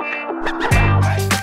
Ha ha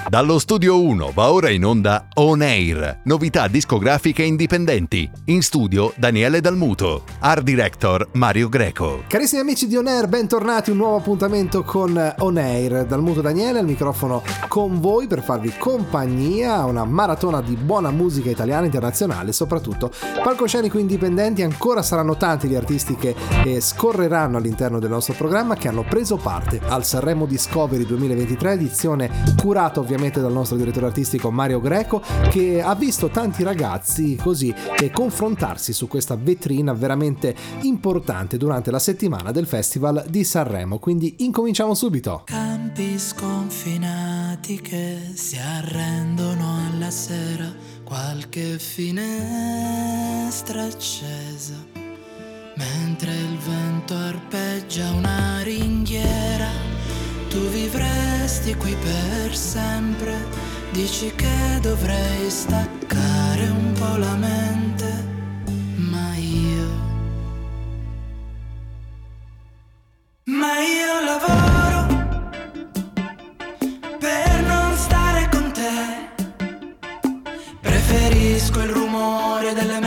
Dallo studio 1 va ora in onda On Air, novità discografiche indipendenti. In studio Daniele Dalmuto, art director Mario Greco. Carissimi amici di On Air, bentornati, un nuovo appuntamento con On Air. Dalmuto Daniele al microfono con voi per farvi compagnia a una maratona di buona musica italiana e internazionale, soprattutto palcoscenico indipendenti. Ancora saranno tanti gli artisti che eh, scorreranno all'interno del nostro programma che hanno preso parte al Sanremo Discovery 2023, edizione curata ovviamente ovviamente dal nostro direttore artistico Mario Greco, che ha visto tanti ragazzi così eh, confrontarsi su questa vetrina veramente importante durante la settimana del Festival di Sanremo. Quindi incominciamo subito. Campi sconfinati che si arrendono alla sera, qualche finestra accesa. Mentre il vento arpeggia una ringhiera tu vivresti qui per sempre, dici che dovrei staccare un po' la mente, ma io... Ma io lavoro per non stare con te, preferisco il rumore delle metro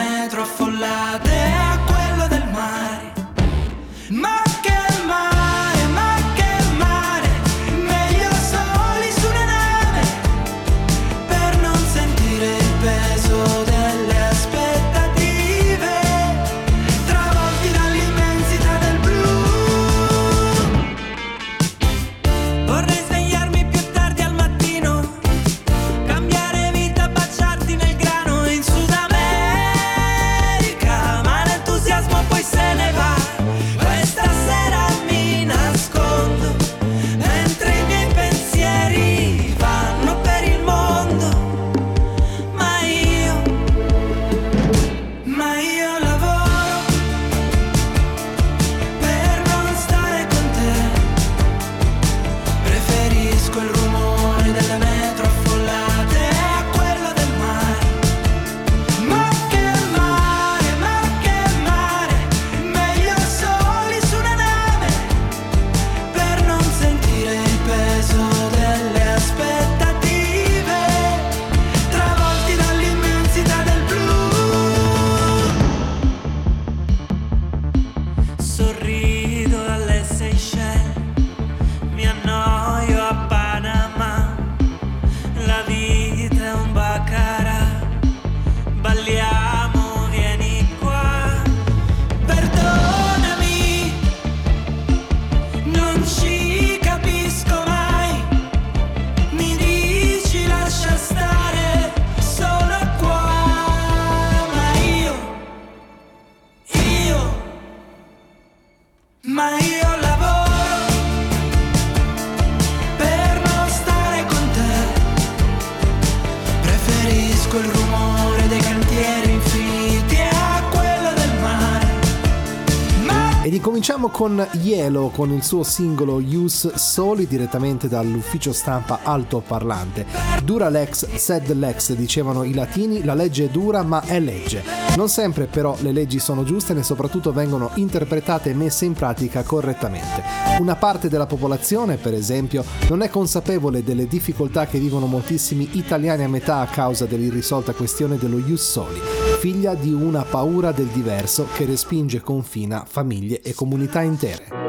con Yellow con il suo singolo Use Soli direttamente dall'ufficio stampa altoparlante. Dura lex, sed lex, dicevano i latini, la legge è dura ma è legge. Non sempre però le leggi sono giuste né soprattutto vengono interpretate e messe in pratica correttamente. Una parte della popolazione, per esempio, non è consapevole delle difficoltà che vivono moltissimi italiani a metà a causa dell'irrisolta questione dello Use Soli figlia di una paura del diverso che respinge e confina famiglie e comunità intere.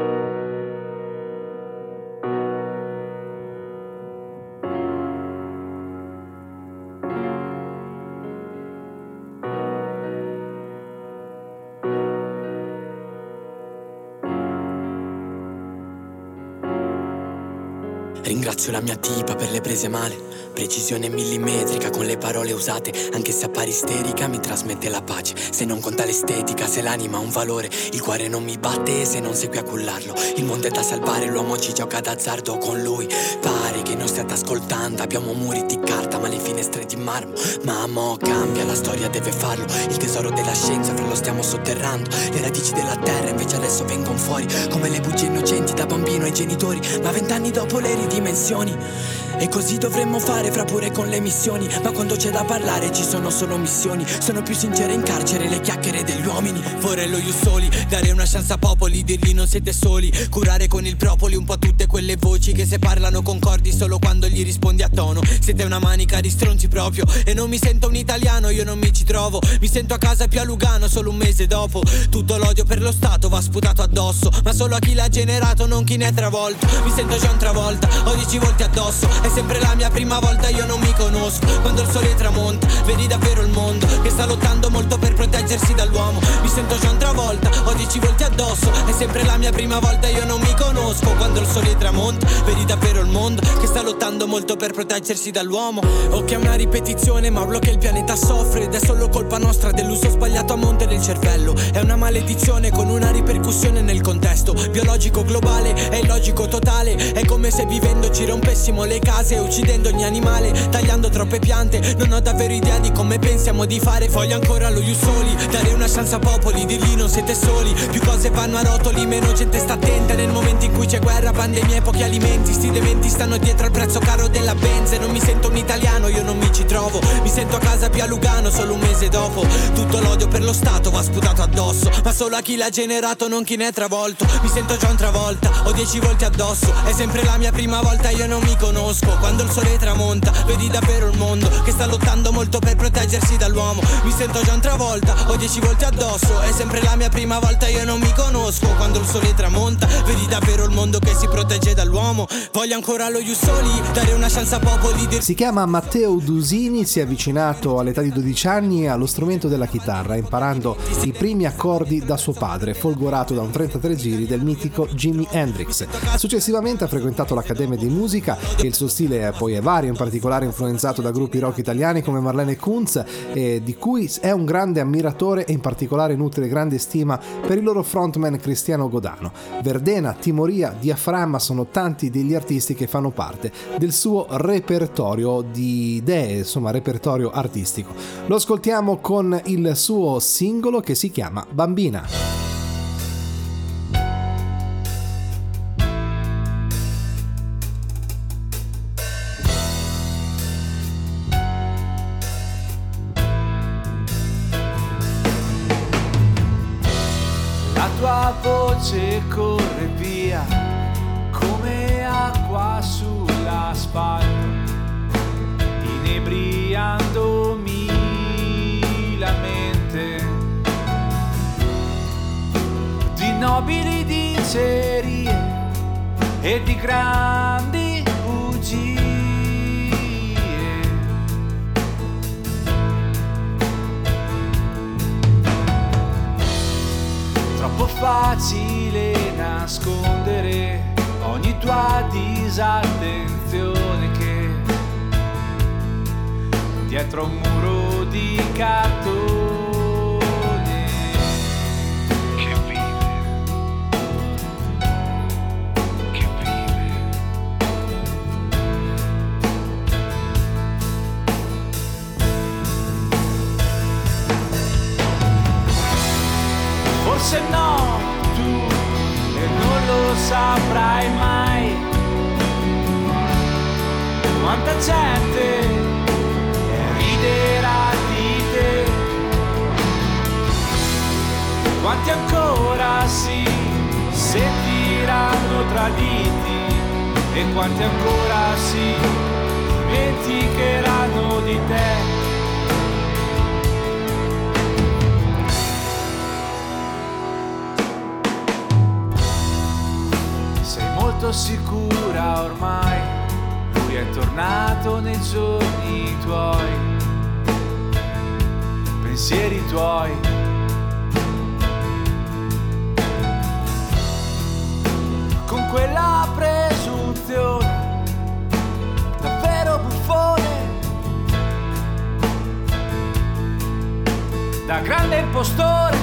Ringrazio la mia tipa per le prese male, precisione millimetrica con le parole usate, anche se appare isterica mi trasmette la pace. Se non conta l'estetica, se l'anima ha un valore, il cuore non mi batte se non sei qui a cullarlo. Il mondo è da salvare, l'uomo ci gioca d'azzardo con lui. Pare che non stiate ascoltando, abbiamo muri di carta ma le finestre di marmo. Ma mo cambia, la storia deve farlo. Il tesoro della scienza, fra lo stiamo sotterrando. Le radici della terra invece adesso vengono fuori, come le bugie innocenti da bambino ai genitori. Ma vent'anni dopo le ritroviamo dimensioni. E così dovremmo fare fra pure con le missioni. Ma quando c'è da parlare ci sono solo missioni. Sono più sincere in carcere le chiacchiere degli uomini. Vorrello io soli, dare una chance a popoli Dirgli non siete soli, curare con il propoli Un po' tutte quelle voci che se parlano concordi Solo quando gli rispondi a tono. Siete una manica di stronzi proprio. E non mi sento un italiano, io non mi ci trovo. Mi sento a casa più a Lugano solo un mese dopo. Tutto l'odio per lo Stato va sputato addosso. Ma solo a chi l'ha generato, non chi ne è travolto. Mi sento già un travolta, ho dieci volti addosso. È sempre la mia prima volta, io non mi conosco. Quando il sole tramonta, vedi davvero il mondo Che sta lottando molto per proteggersi dall'uomo. Mi sento già un travolta, ho dieci volti addosso. È sempre la mia prima volta, io non mi conosco. Quando il sole tramonta, vedi davvero il mondo Che sta lottando molto per proteggersi dall'uomo. Ok è una ripetizione, ma che il pianeta soffre Ed è solo colpa nostra dell'uso sbagliato a monte del cervello. È una maledizione con una ripercussione nel contesto Biologico globale, è illogico totale. È come se vivendo ci rompessimo le case Uccidendo ogni animale, tagliando troppe piante. Non ho davvero idea di come pensiamo di fare. Voglio ancora lo soli, dare una chance a popoli Dirgli non siete soli, più cose vanno a rotoli Meno gente sta attenta. Nel momento in cui c'è guerra Pandemia e pochi alimenti, sti dementi stanno dietro al prezzo caro della benze Non mi sento un italiano, io non mi ci trovo. Mi sento a casa più a Lugano solo un mese dopo. Tutto l'odio per lo Stato va sputato addosso. Ma solo a chi l'ha generato, non chi ne è travolto. Mi sento già un travolta, ho dieci volti addosso. È sempre la mia prima volta, io non mi conosco. Quando il sole tramonta, vedi davvero il mondo Che sta lottando molto per proteggersi dall'uomo. Mi sento già un travolta, ho dieci volti addosso È sempre la mia prima volta, io non mi conosco. Quando il sole tramonta, vedi davvero il mondo che si protegge dall'uomo. Voglio ancora lo you soli, dare una chance a popoli dir- Si chiama Matteo Dusini, si è avvicinato all'età di 12 anni allo strumento della chitarra, imparando i primi accordi da suo padre, folgorato da un 33 giri del mitico Jimi Hendrix. Successivamente ha frequentato l'Accademia di Musica e il suo stile poi è vario, in particolare influenzato da gruppi rock italiani come Marlene Kunz, eh, di cui è un grande ammiratore e in particolare nutre grande stima per il loro frontman Cristiano Godano. Verdena, Timoria, Diaframma sono tanti degli artisti che fanno parte del suo repertorio di idee, insomma repertorio artistico. Lo ascoltiamo con il suo singolo che si chiama Bambina. Forse no, tu e non lo saprai mai. Quanta gente riderà di te. Quanti ancora si sentiranno traditi e quanti ancora si dimenticheranno di te. Sicura ormai, lui è tornato nei giorni tuoi, pensieri tuoi. Con quella presunzione, davvero buffone, da grande impostore.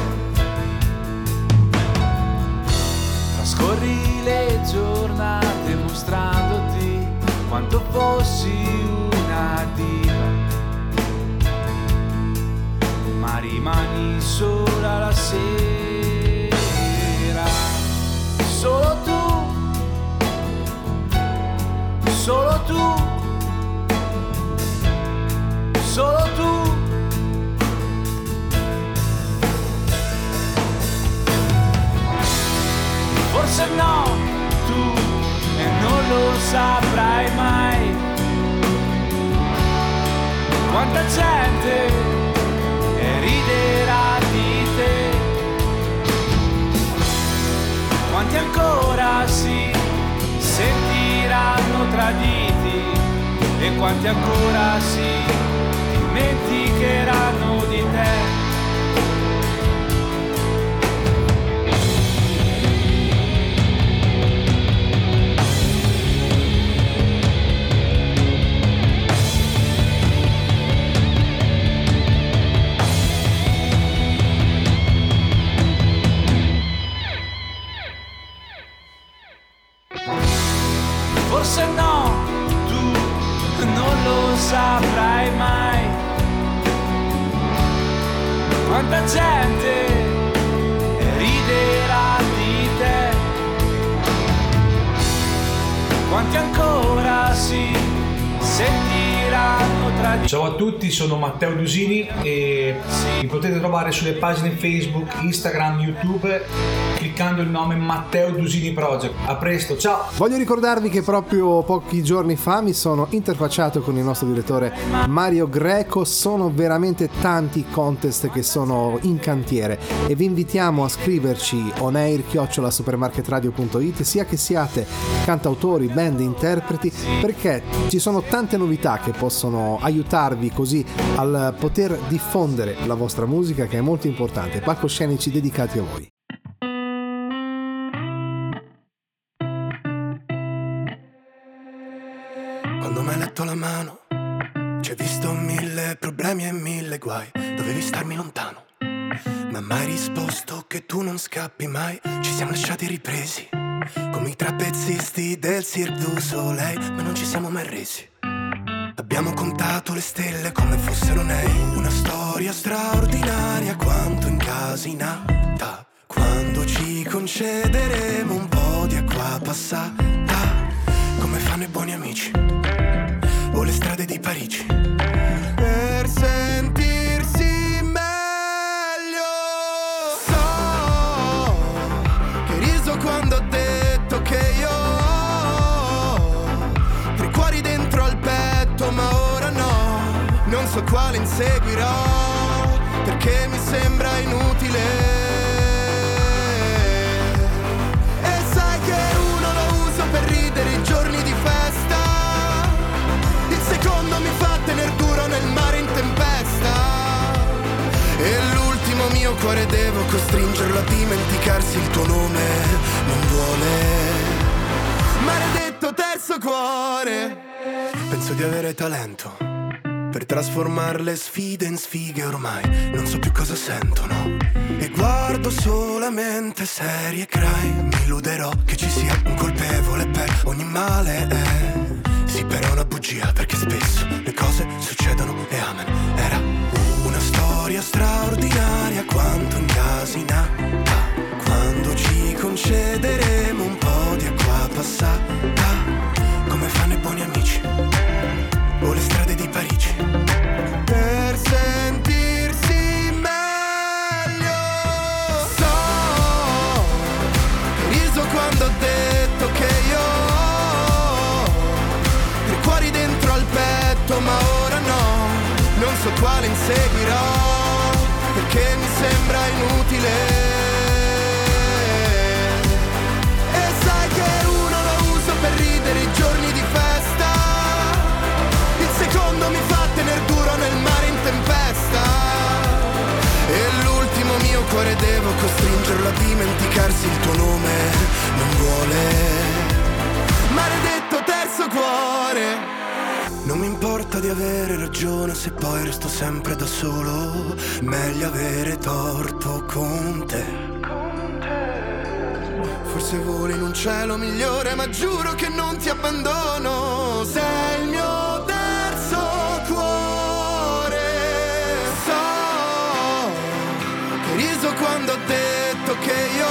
Trascorri le giornate mostrandoti quanto fossi una diva, ma rimani sola la sera, solo tu. Tu, solo tu. Forse no, lo saprai mai. Quanta gente riderà di te. Quanti ancora si sentiranno traditi e quanti ancora si dimenticheranno di te. Ciao a tutti, sono Matteo Dusini e mi potete trovare sulle pagine Facebook, Instagram, YouTube cliccando il nome Matteo Dusini Project. A presto, ciao! Voglio ricordarvi che proprio pochi giorni fa mi sono interfacciato con il nostro direttore Mario Greco, sono veramente tanti contest che sono in cantiere e vi invitiamo a scriverci onair-supermarketradio.it sia che siate cantautori, band, interpreti perché ci sono tante novità che possono aiutarvi così al poter diffondere la vostra musica che è molto importante, palcoscenici dedicati a voi. Letto la mano, ci hai visto mille problemi e mille guai. Dovevi starmi lontano. Ma mai risposto che tu non scappi mai. Ci siamo lasciati ripresi. Come i trapezzisti del Cirque du Soleil. Ma non ci siamo mai resi. Abbiamo contato le stelle come fossero nei. Una storia straordinaria quanto incasinata. Quando ci concederemo un po' di acqua passata. Come fanno i buoni amici strade di Parigi. Per sentirsi meglio, so che riso quando ho detto che io ho tre cuori dentro al petto, ma ora no, non so quale inseguirò perché mi sembra inutile. Mio cuore devo costringerlo a dimenticarsi il tuo nome. Non vuole. Maledetto terzo cuore. Penso di avere talento. Per trasformare le sfide in sfighe ormai non so più cosa sentono. E guardo solamente serie crime. Mi illuderò che ci sia un colpevole per ogni male. È. Sì, però è una bugia perché spesso le cose succedono e amen. Era cuore devo costringerlo a dimenticarsi il tuo nome. Non vuole. Maledetto terzo cuore. Non mi importa di avere ragione se poi resto sempre da solo. Meglio avere torto con te. Forse voli in un cielo migliore, ma giuro che non ti abbandono. Sei il mio quando ho detto che io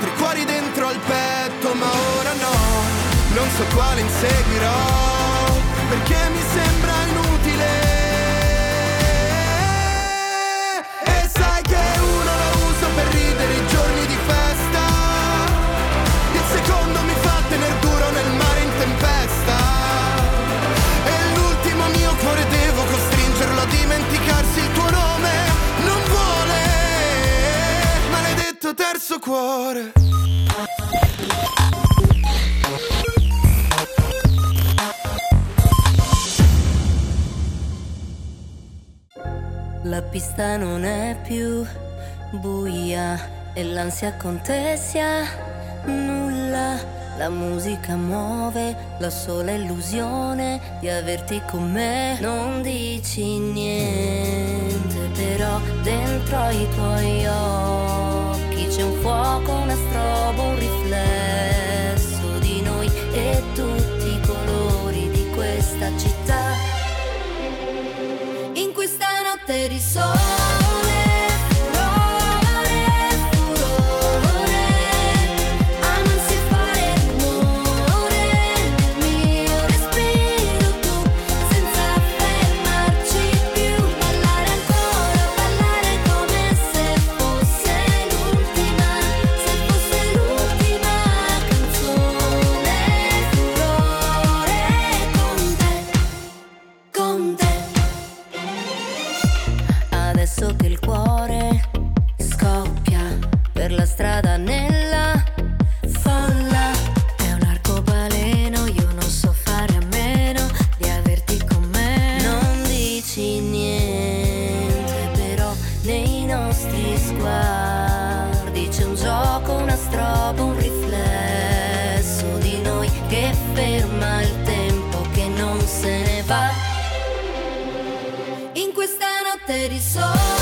tre cuori dentro al petto, ma ora no, non so quale inseguirò, perché mi sembra Pista non è più buia e l'ansia contessia nulla. La musica muove la sola illusione di averti con me. Non dici niente, però dentro ai tuoi occhi c'è un fuoco, una strobo, un riflesso di noi e tutti i colori di questa città. Questa notte di gioco, una strobo, un riflesso di noi Che ferma il tempo che non se ne va. In questa notte di sole,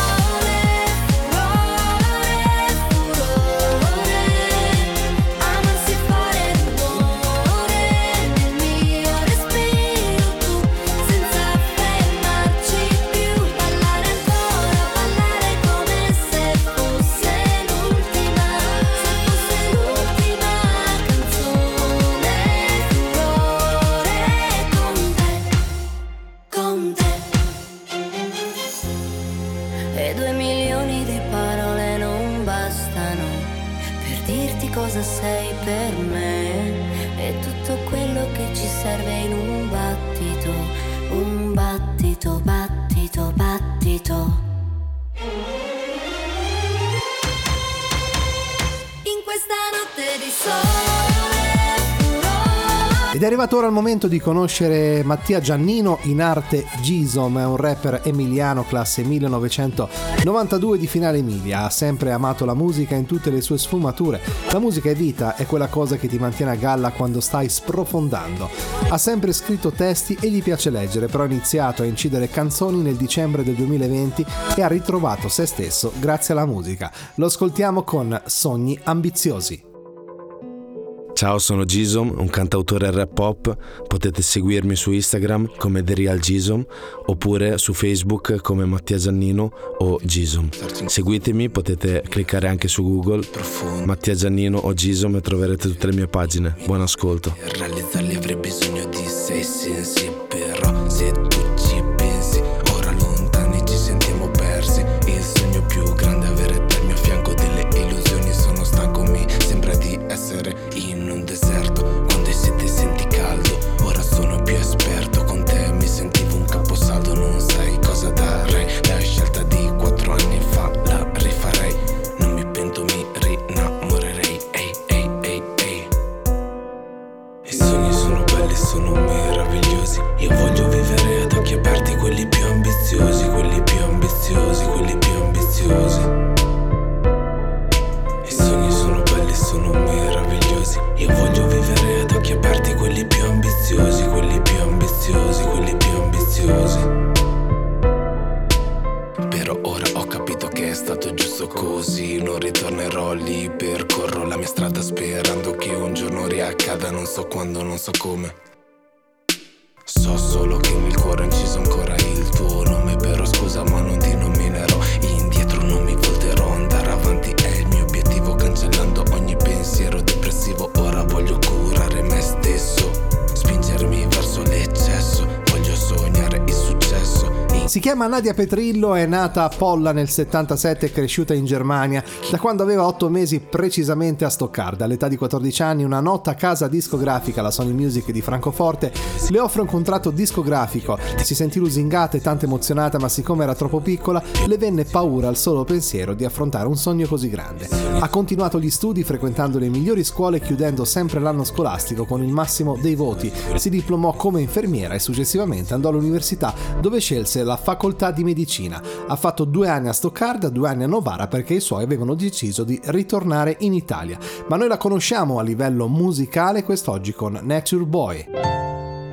è arrivato ora il momento di conoscere Mattia Giannino in arte Gisom, è un rapper emiliano classe 1992 di Finale Emilia, ha sempre amato la musica in tutte le sue sfumature. La musica è vita, è quella cosa che ti mantiene a galla quando stai sprofondando. Ha sempre scritto testi e gli piace leggere, però ha iniziato a incidere canzoni nel dicembre del 2020 e ha ritrovato se stesso grazie alla musica. Lo ascoltiamo con Sogni ambiziosi. Ciao, sono Gisom, un cantautore rap pop. Potete seguirmi su Instagram come The Real Gisom oppure su Facebook come Mattia Giannino o Gisom. Seguitemi, potete cliccare anche su Google Mattia Giannino o Gisom e troverete tutte le mie pagine. Buon ascolto. Realizzarli avrei bisogno di sei sensi Però se tu Chiama Nadia Petrillo, è nata a Polla nel 77 e cresciuta in Germania. Da quando aveva 8 mesi precisamente a Stoccarda, all'età di 14 anni, una nota casa discografica, la Sony Music di Francoforte, le offre un contratto discografico. Si sentì lusingata e tanto emozionata, ma siccome era troppo piccola, le venne paura al solo pensiero di affrontare un sogno così grande. Ha continuato gli studi frequentando le migliori scuole, chiudendo sempre l'anno scolastico con il massimo dei voti. Si diplomò come infermiera e successivamente andò all'università dove scelse la facoltà di medicina. Ha fatto due anni a Stoccarda, due anni a Novara perché i suoi avevano deciso di ritornare in Italia. Ma noi la conosciamo a livello musicale quest'oggi con Nature Boy.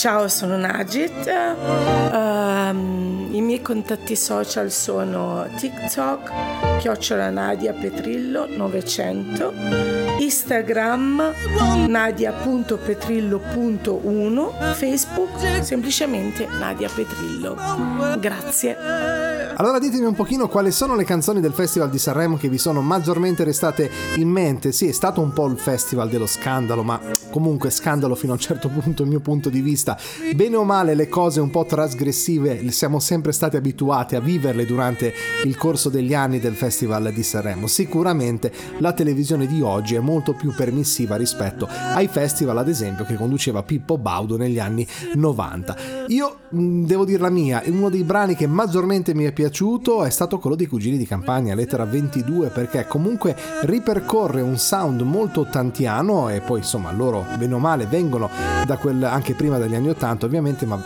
Ciao, sono Najit. Ehm, I miei contatti social sono TikTok, chiocciola Nadia Petrillo 900, Instagram nadia.petrillo.1, Facebook semplicemente Nadia Petrillo. Grazie. Allora ditemi un pochino quali sono le canzoni del Festival di Sanremo che vi sono maggiormente restate in mente. Sì, è stato un po' il festival dello scandalo, ma comunque scandalo fino a un certo punto, il mio punto di vista. Bene o male le cose un po' trasgressive siamo sempre stati abituati a viverle durante il corso degli anni del Festival di Sanremo. Sicuramente la televisione di oggi è molto più permissiva rispetto ai festival, ad esempio, che conduceva Pippo Baudo negli anni 90. Io devo dire la mia, uno dei brani che maggiormente mi è piaciuto è stato quello dei Cugini di Campagna, lettera 22, perché comunque ripercorre un sound molto ottantiano e poi insomma loro bene o male vengono da quel anche prima degli anni 80 ovviamente, ma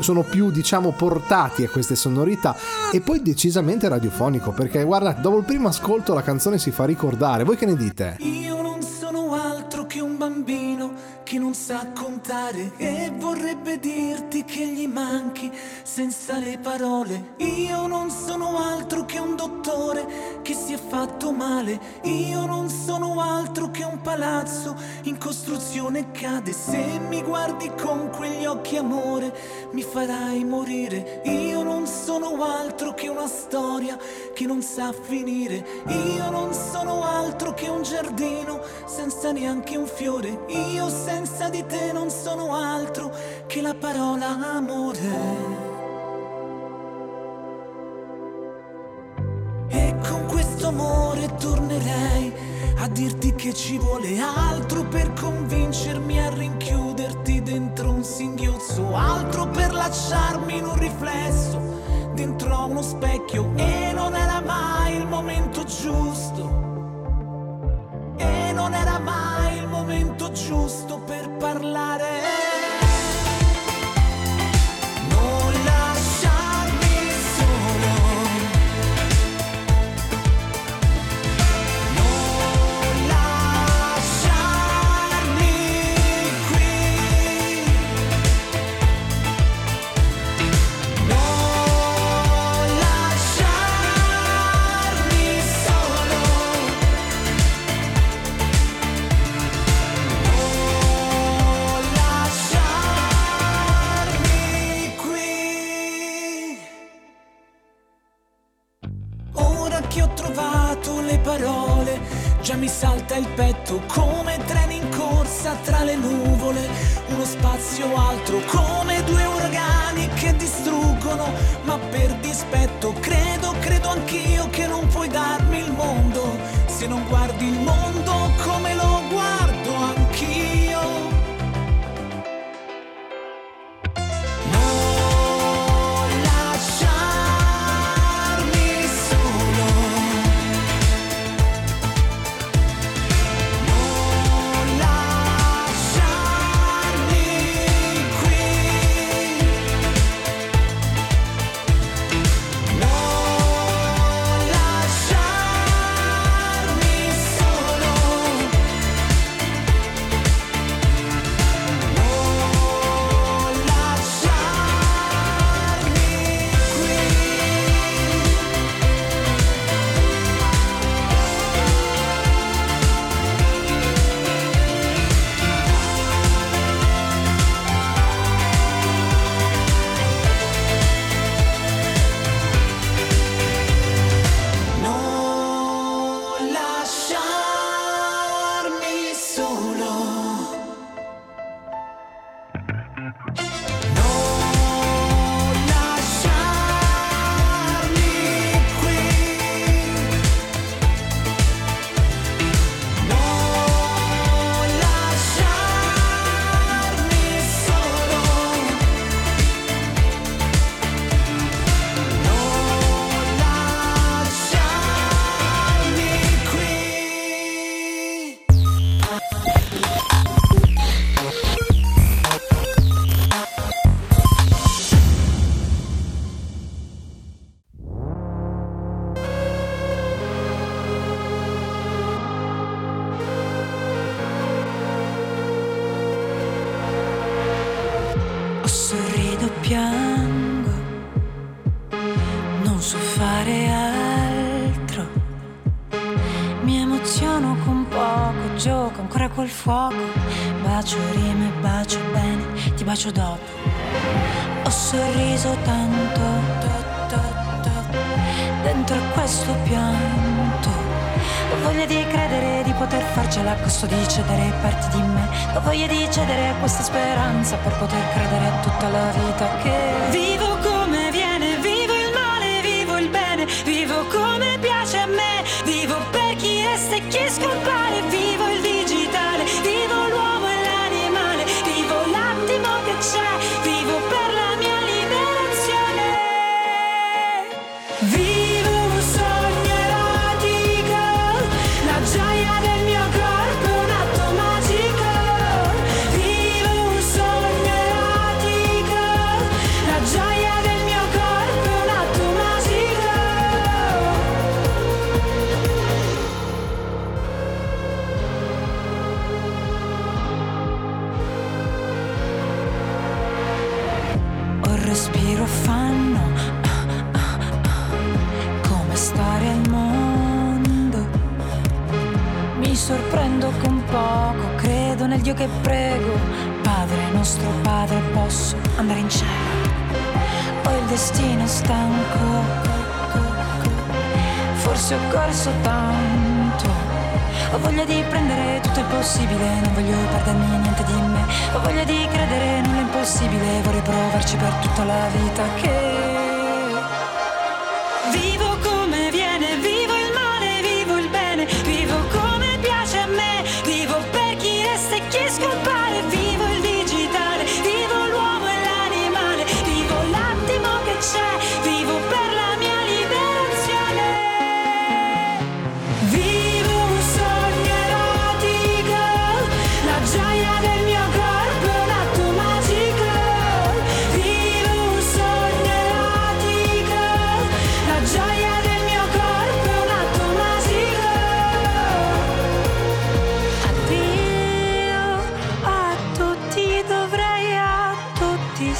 sono più diciamo portati a queste sonorità e poi decisamente radiofonico, perché guarda, dopo il primo ascolto la canzone si fa ricordare. Voi che ne dite? Io non sono altro che un bambino che non sa contare e vorrebbe dirti che gli manchi senza le parole. Io non sono altro che un dottore che si è fatto male. Io non sono altro che un palazzo in costruzione cade. Se mi guardi con quegli occhi amore mi farai morire. Io non sono altro che una storia che non sa finire. Io non sono altro che un giardino senza neanche un fiore. Io senza di te non sono altro che la parola amore. E con questo amore tornerei a dirti che ci vuole altro per convincermi a rinchiuderti dentro un singhiozzo, altro per lasciarmi in un riflesso dentro a uno specchio e non era mai il momento giusto. E non era mai il momento giusto per parlare.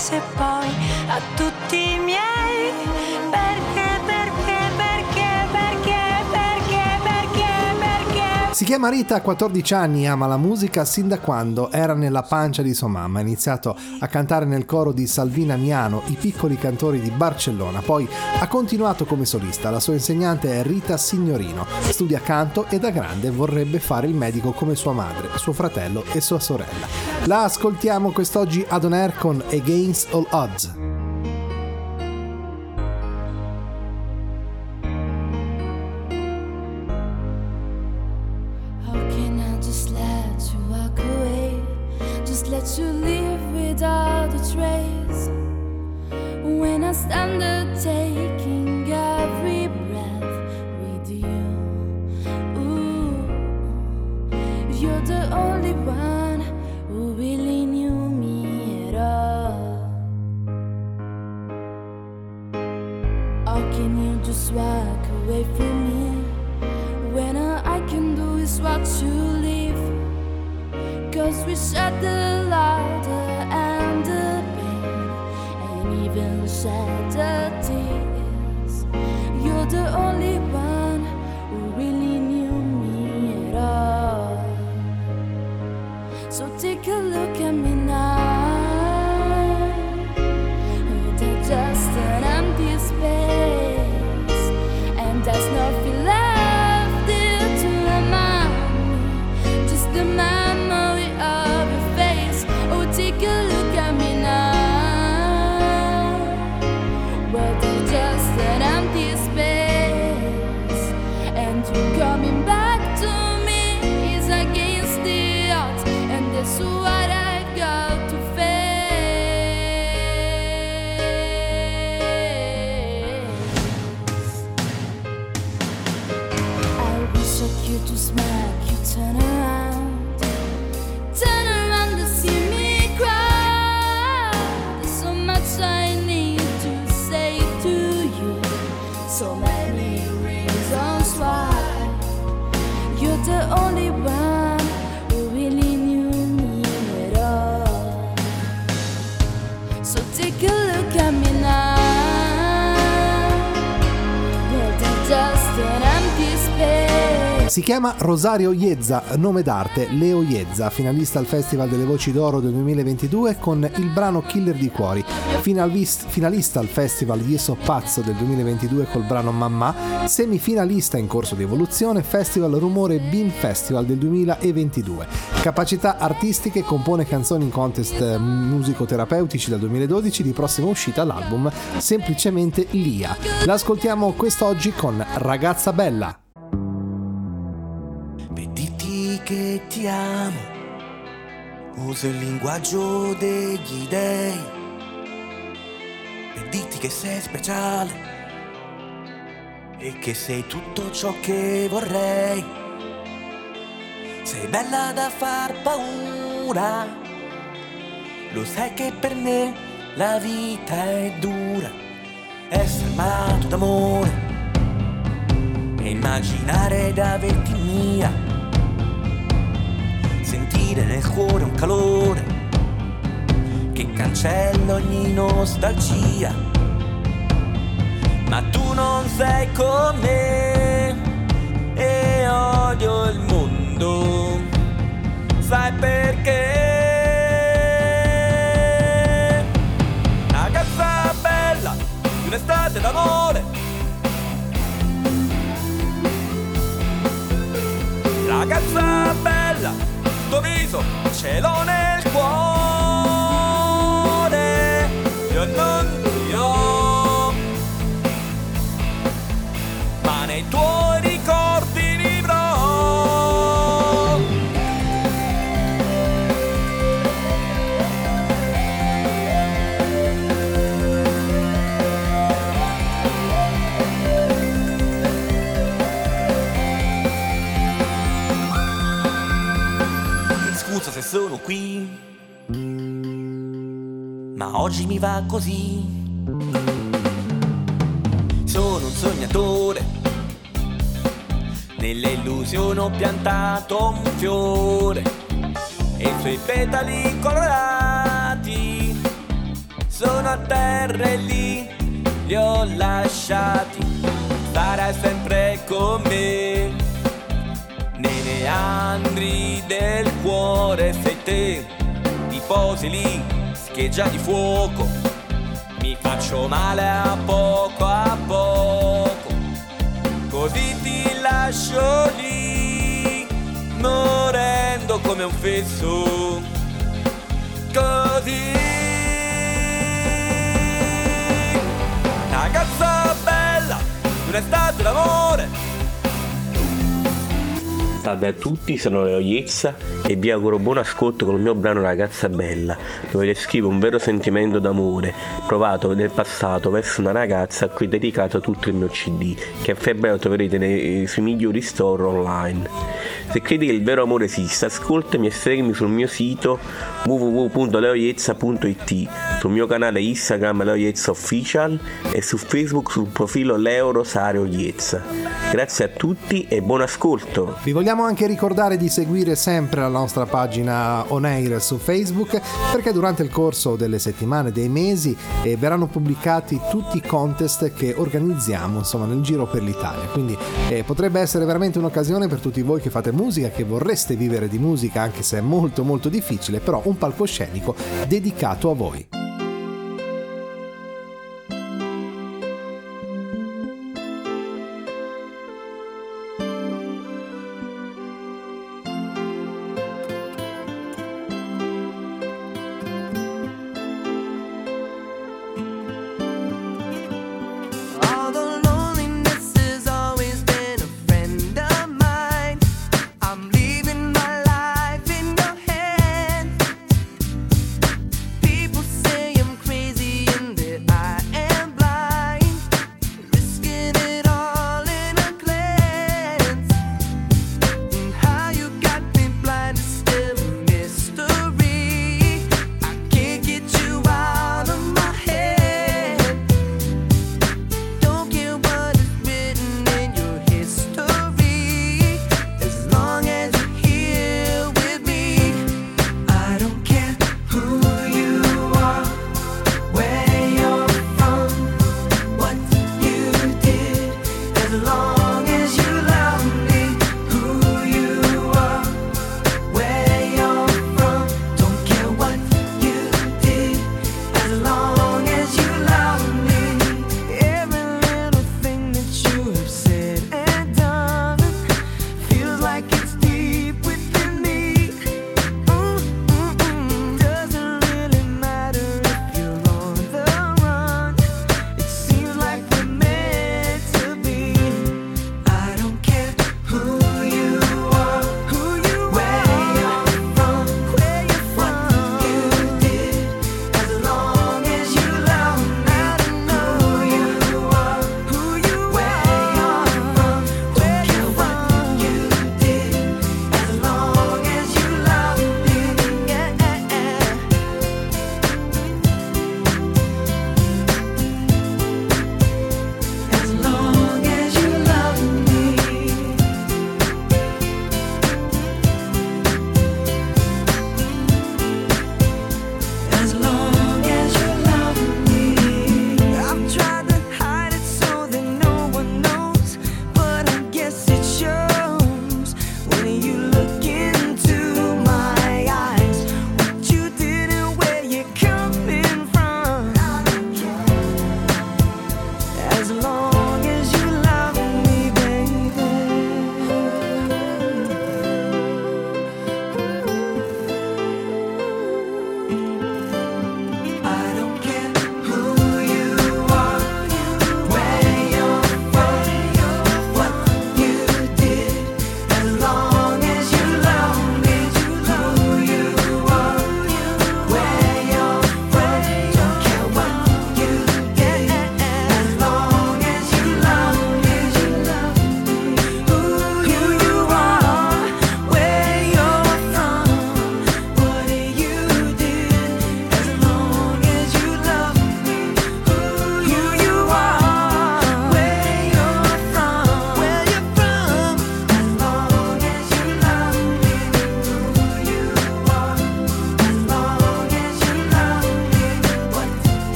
Se poi, a tutti i miei. Perché, Si chiama Rita, ha 14 anni, ama la musica sin da quando era nella pancia di sua mamma. Ha iniziato a cantare nel coro di Salvina Miano, i piccoli cantori di Barcellona. Poi ha continuato come solista. La sua insegnante è Rita Signorino. Studia canto e da grande vorrebbe fare il medico come sua madre, suo fratello e sua sorella. La ascoltiamo quest'oggi ad On Air con Against All Odds. When I stand taking every breath with you. Ooh, you're the only one who really knew me at all. How can you just walk away from me? When all I can do is watch you leave Cause we shed the light shed the tears You're the only one who really knew me at all. So take a look at me now. Just an empty space. And there's nothing Si chiama Rosario Iezza, nome d'arte Leo Iezza, finalista al Festival delle Voci d'Oro del 2022 con il brano Killer di Cuori, Finalis- finalista al Festival Io So Pazzo del 2022 col brano Mamma, semifinalista in corso di evoluzione Festival Rumore Beam Festival del 2022. Capacità artistiche, compone canzoni in contest eh, musicoterapeutici dal 2012, di prossima uscita l'album Semplicemente Lia. L'ascoltiamo quest'oggi con Ragazza Bella. Che ti amo, uso il linguaggio degli dei. E diti che sei speciale e che sei tutto ciò che vorrei. Sei bella da far paura, lo sai che per me la vita è dura. Essere amato d'amore e immaginare d'averti mia. Sentire nel cuore un calore che cancella ogni nostalgia. Ma tu non sei con me e odio il mondo. Sai perché? Ragazza bella di un'estate d'amore. Ragazza bella, viso qui, ma oggi mi va così. Sono un sognatore, nelle illusioni ho piantato un fiore e i suoi petali colorati sono a terra e lì li ho lasciati. Sarai sempre con me, meandri del cuore sei te, ti posi lì, scheggia di fuoco, mi faccio male a poco a poco, così ti lascio lì, morendo come un fesso, così. Ragazza bella, un'estate d'amore, Salve a tutti, sono Leo Iezza e vi auguro buon ascolto con il mio brano Ragazza Bella, dove descrivo un vero sentimento d'amore provato nel passato verso una ragazza a cui ho dedicato tutto il mio CD, che a febbraio troverete nei, sui migliori store online. Se credi che il vero amore esista, ascoltami e seguimi sul mio sito www.leoiezza.it, sul mio canale Instagram Leo Iezza Official e su Facebook sul profilo Leo Rosario Iezza. Grazie a tutti e buon ascolto! Vi vogliamo anche ricordare di seguire sempre la nostra pagina On Air su Facebook perché durante il corso delle settimane, dei mesi eh, verranno pubblicati tutti i contest che organizziamo insomma nel giro per l'Italia. Quindi eh, potrebbe essere veramente un'occasione per tutti voi che fate musica, che vorreste vivere di musica anche se è molto molto difficile, però un palcoscenico dedicato a voi.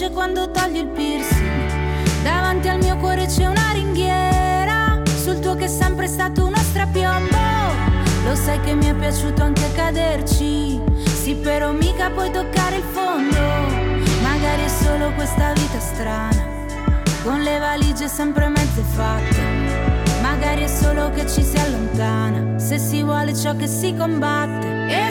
Cicatrice quando togli il piercing. Davanti al mio cuore c'è una ringhiera, sul tuo che è sempre stato uno strapiombo. Lo sai che mi è piaciuto anche caderci, sì però mica puoi toccare il fondo. Magari è solo questa vita strana, con le valigie sempre mezze fatte. Magari è solo che ci si allontana, se si vuole ciò che si combatte. E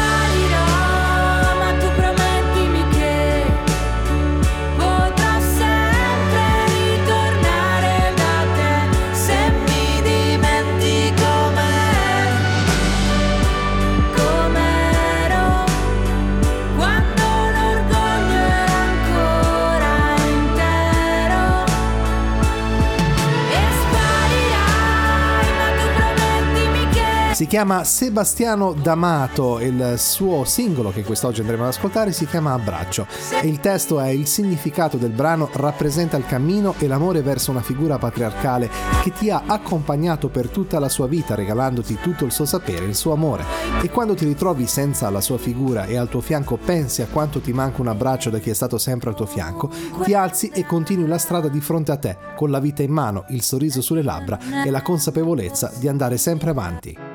Si chiama Sebastiano D'Amato, il suo singolo che quest'oggi andremo ad ascoltare si chiama Abbraccio e il testo è il significato del brano rappresenta il cammino e l'amore verso una figura patriarcale che ti ha accompagnato per tutta la sua vita regalandoti tutto il suo sapere, il suo amore e quando ti ritrovi senza la sua figura e al tuo fianco pensi a quanto ti manca un abbraccio da chi è stato sempre al tuo fianco, ti alzi e continui la strada di fronte a te con la vita in mano, il sorriso sulle labbra e la consapevolezza di andare sempre avanti.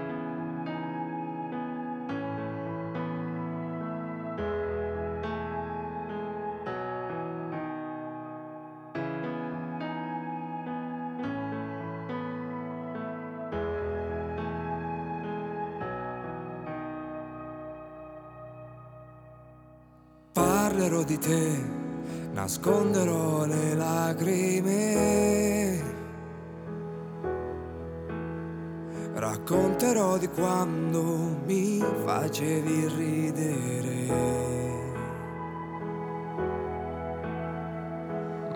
Nasconderò le lacrime. Racconterò di quando mi facevi ridere.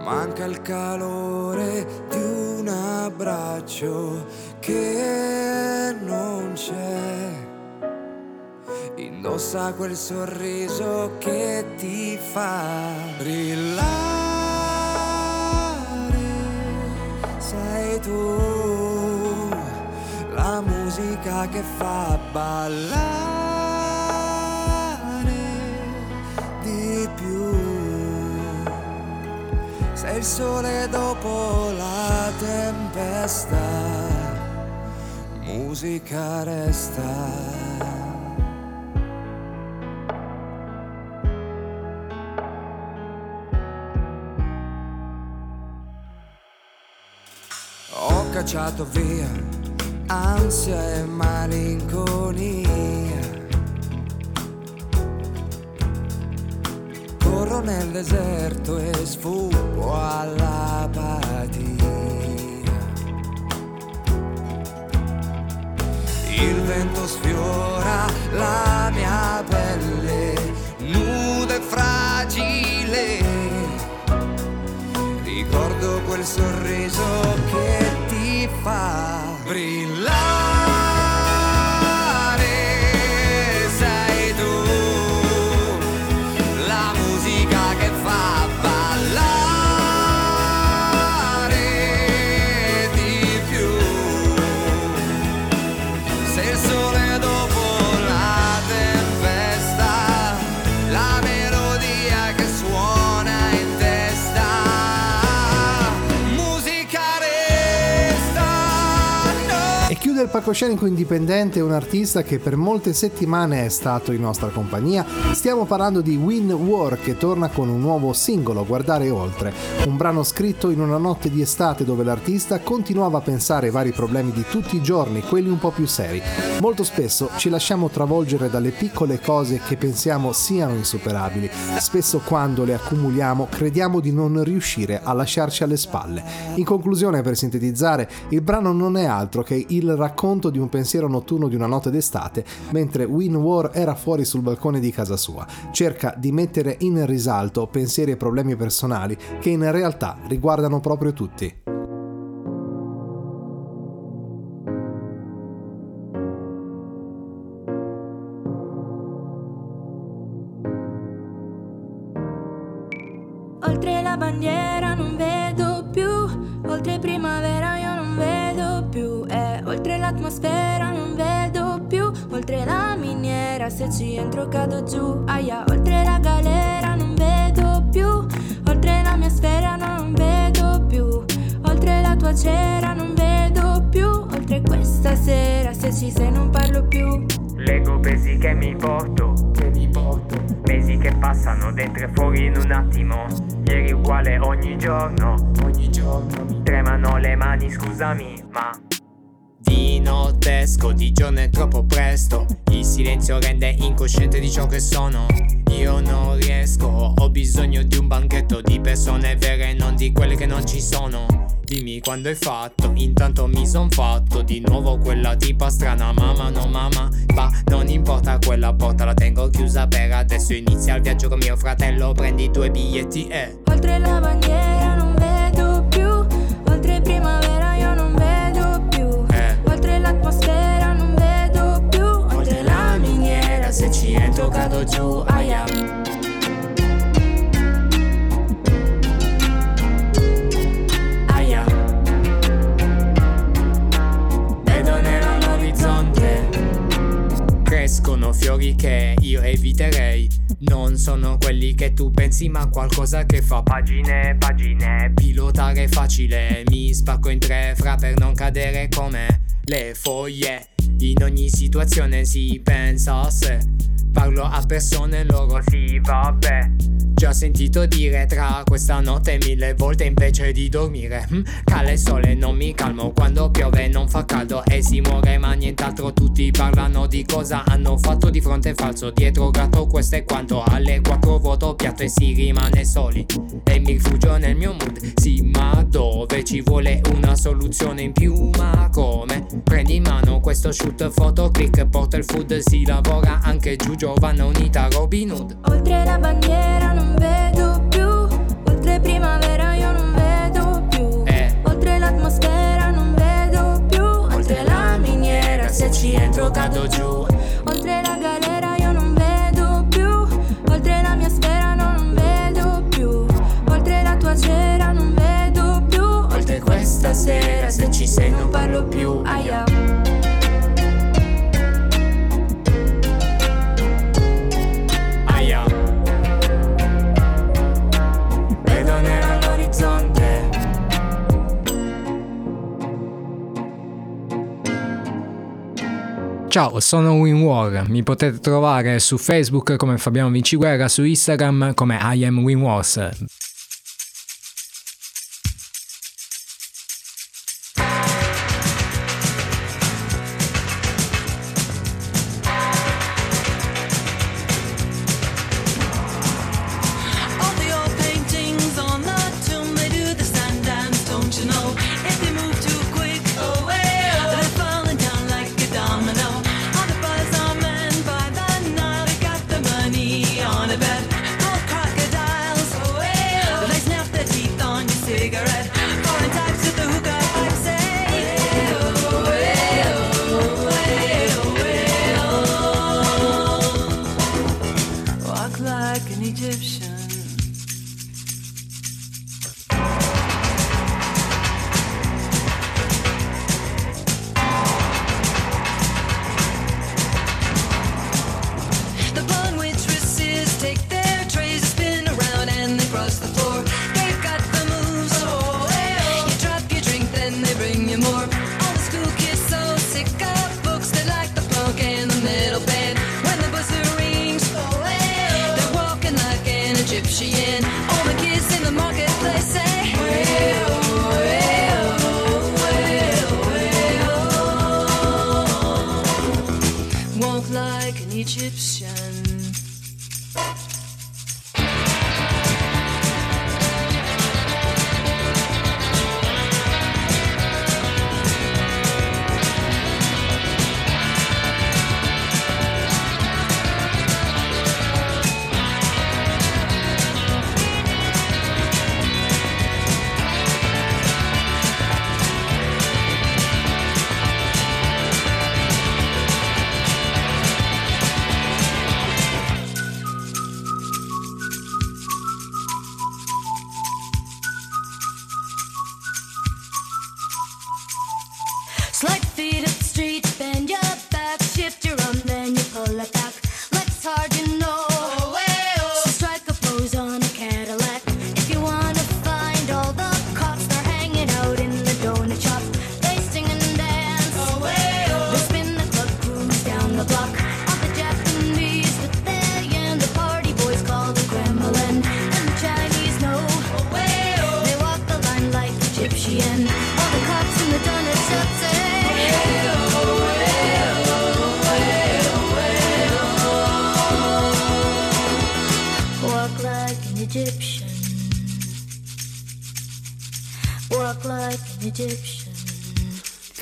Manca il calore di un abbraccio che non c'è. Indossa quel sorriso che ti fa brillare. Sei tu la musica che fa ballare di più. Sei il sole dopo la tempesta, musica resta. Cacciato via ansia e malinconia. Corro nel deserto e sfuggo all'apatia. Il vento sfiora la mia pelle, nuda e fragile Ricordo quel sorriso che palcoscenico indipendente un artista che per molte settimane è stato in nostra compagnia. Stiamo parlando di Win War che torna con un nuovo singolo, Guardare Oltre, un brano scritto in una notte di estate dove l'artista continuava a pensare ai vari problemi di tutti i giorni, quelli un po' più seri. Molto spesso ci lasciamo travolgere dalle piccole cose che pensiamo siano insuperabili. Spesso quando le accumuliamo crediamo di non riuscire a lasciarci alle spalle. In conclusione, per sintetizzare, il brano non è altro che il racconto di un pensiero notturno di una notte d'estate, mentre Win War era fuori sul balcone di casa sua. Cerca di mettere in risalto pensieri e problemi personali che in realtà riguardano proprio tutti. È fatto, intanto mi son fatto di nuovo quella tipa strana, mamma no mamma, ma non importa quella porta la tengo chiusa per adesso inizia il viaggio con mio fratello, prendi due biglietti e Oltre la bandiera non vedo più, oltre primavera io non vedo più, eh. oltre l'atmosfera non vedo più, oltre la miniera se ci entro cado giù, aia. Aia fiori che io eviterei. Non sono quelli che tu pensi ma qualcosa che fa pagine pagine. Pilotare facile Mi spacco in tre fra per non cadere come le foglie. In ogni situazione si pensa a sé. Parlo a persone loro sì vabbè Già sentito dire tra questa notte mille volte invece di dormire. Hm? Cala il sole non mi calmo. Quando piove non fa caldo e si muore ma nient'altro. Tutti parlano di cosa hanno fatto di fronte falso. Dietro gatto questo è quanto. Alle quattro voto piatto e si rimane soli. E mi rifugio nel mio mood. Sì ma dove ci vuole una soluzione in più? Ma come? Prendi in mano questo shoot foto click porta il food. Si lavora anche giù Giovanna unita Robin Hood. Oltre la bandiera non vedo più, oltre primavera io non vedo più, Eh. oltre l'atmosfera non vedo più, oltre la miniera se ci entro cado giù, oltre la galera io non vedo più, oltre la mia sfera no, non vedo più, oltre la tua cera non vedo più, oltre questa sera se ci sei non parlo più. Aia Ciao, sono WinWar, mi potete trovare su Facebook come Fabiano Vinciguerra, su Instagram come I am WinWars. All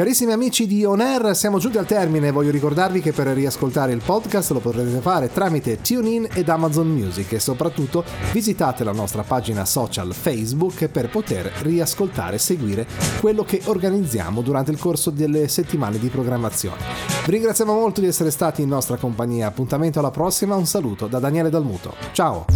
Carissimi amici di On Air, siamo giunti al termine. Voglio ricordarvi che per riascoltare il podcast lo potrete fare tramite TuneIn ed Amazon Music e soprattutto visitate la nostra pagina social Facebook per poter riascoltare e seguire quello che organizziamo durante il corso delle settimane di programmazione. Vi ringraziamo molto di essere stati in nostra compagnia. Appuntamento alla prossima. Un saluto da Daniele Dalmuto. Ciao!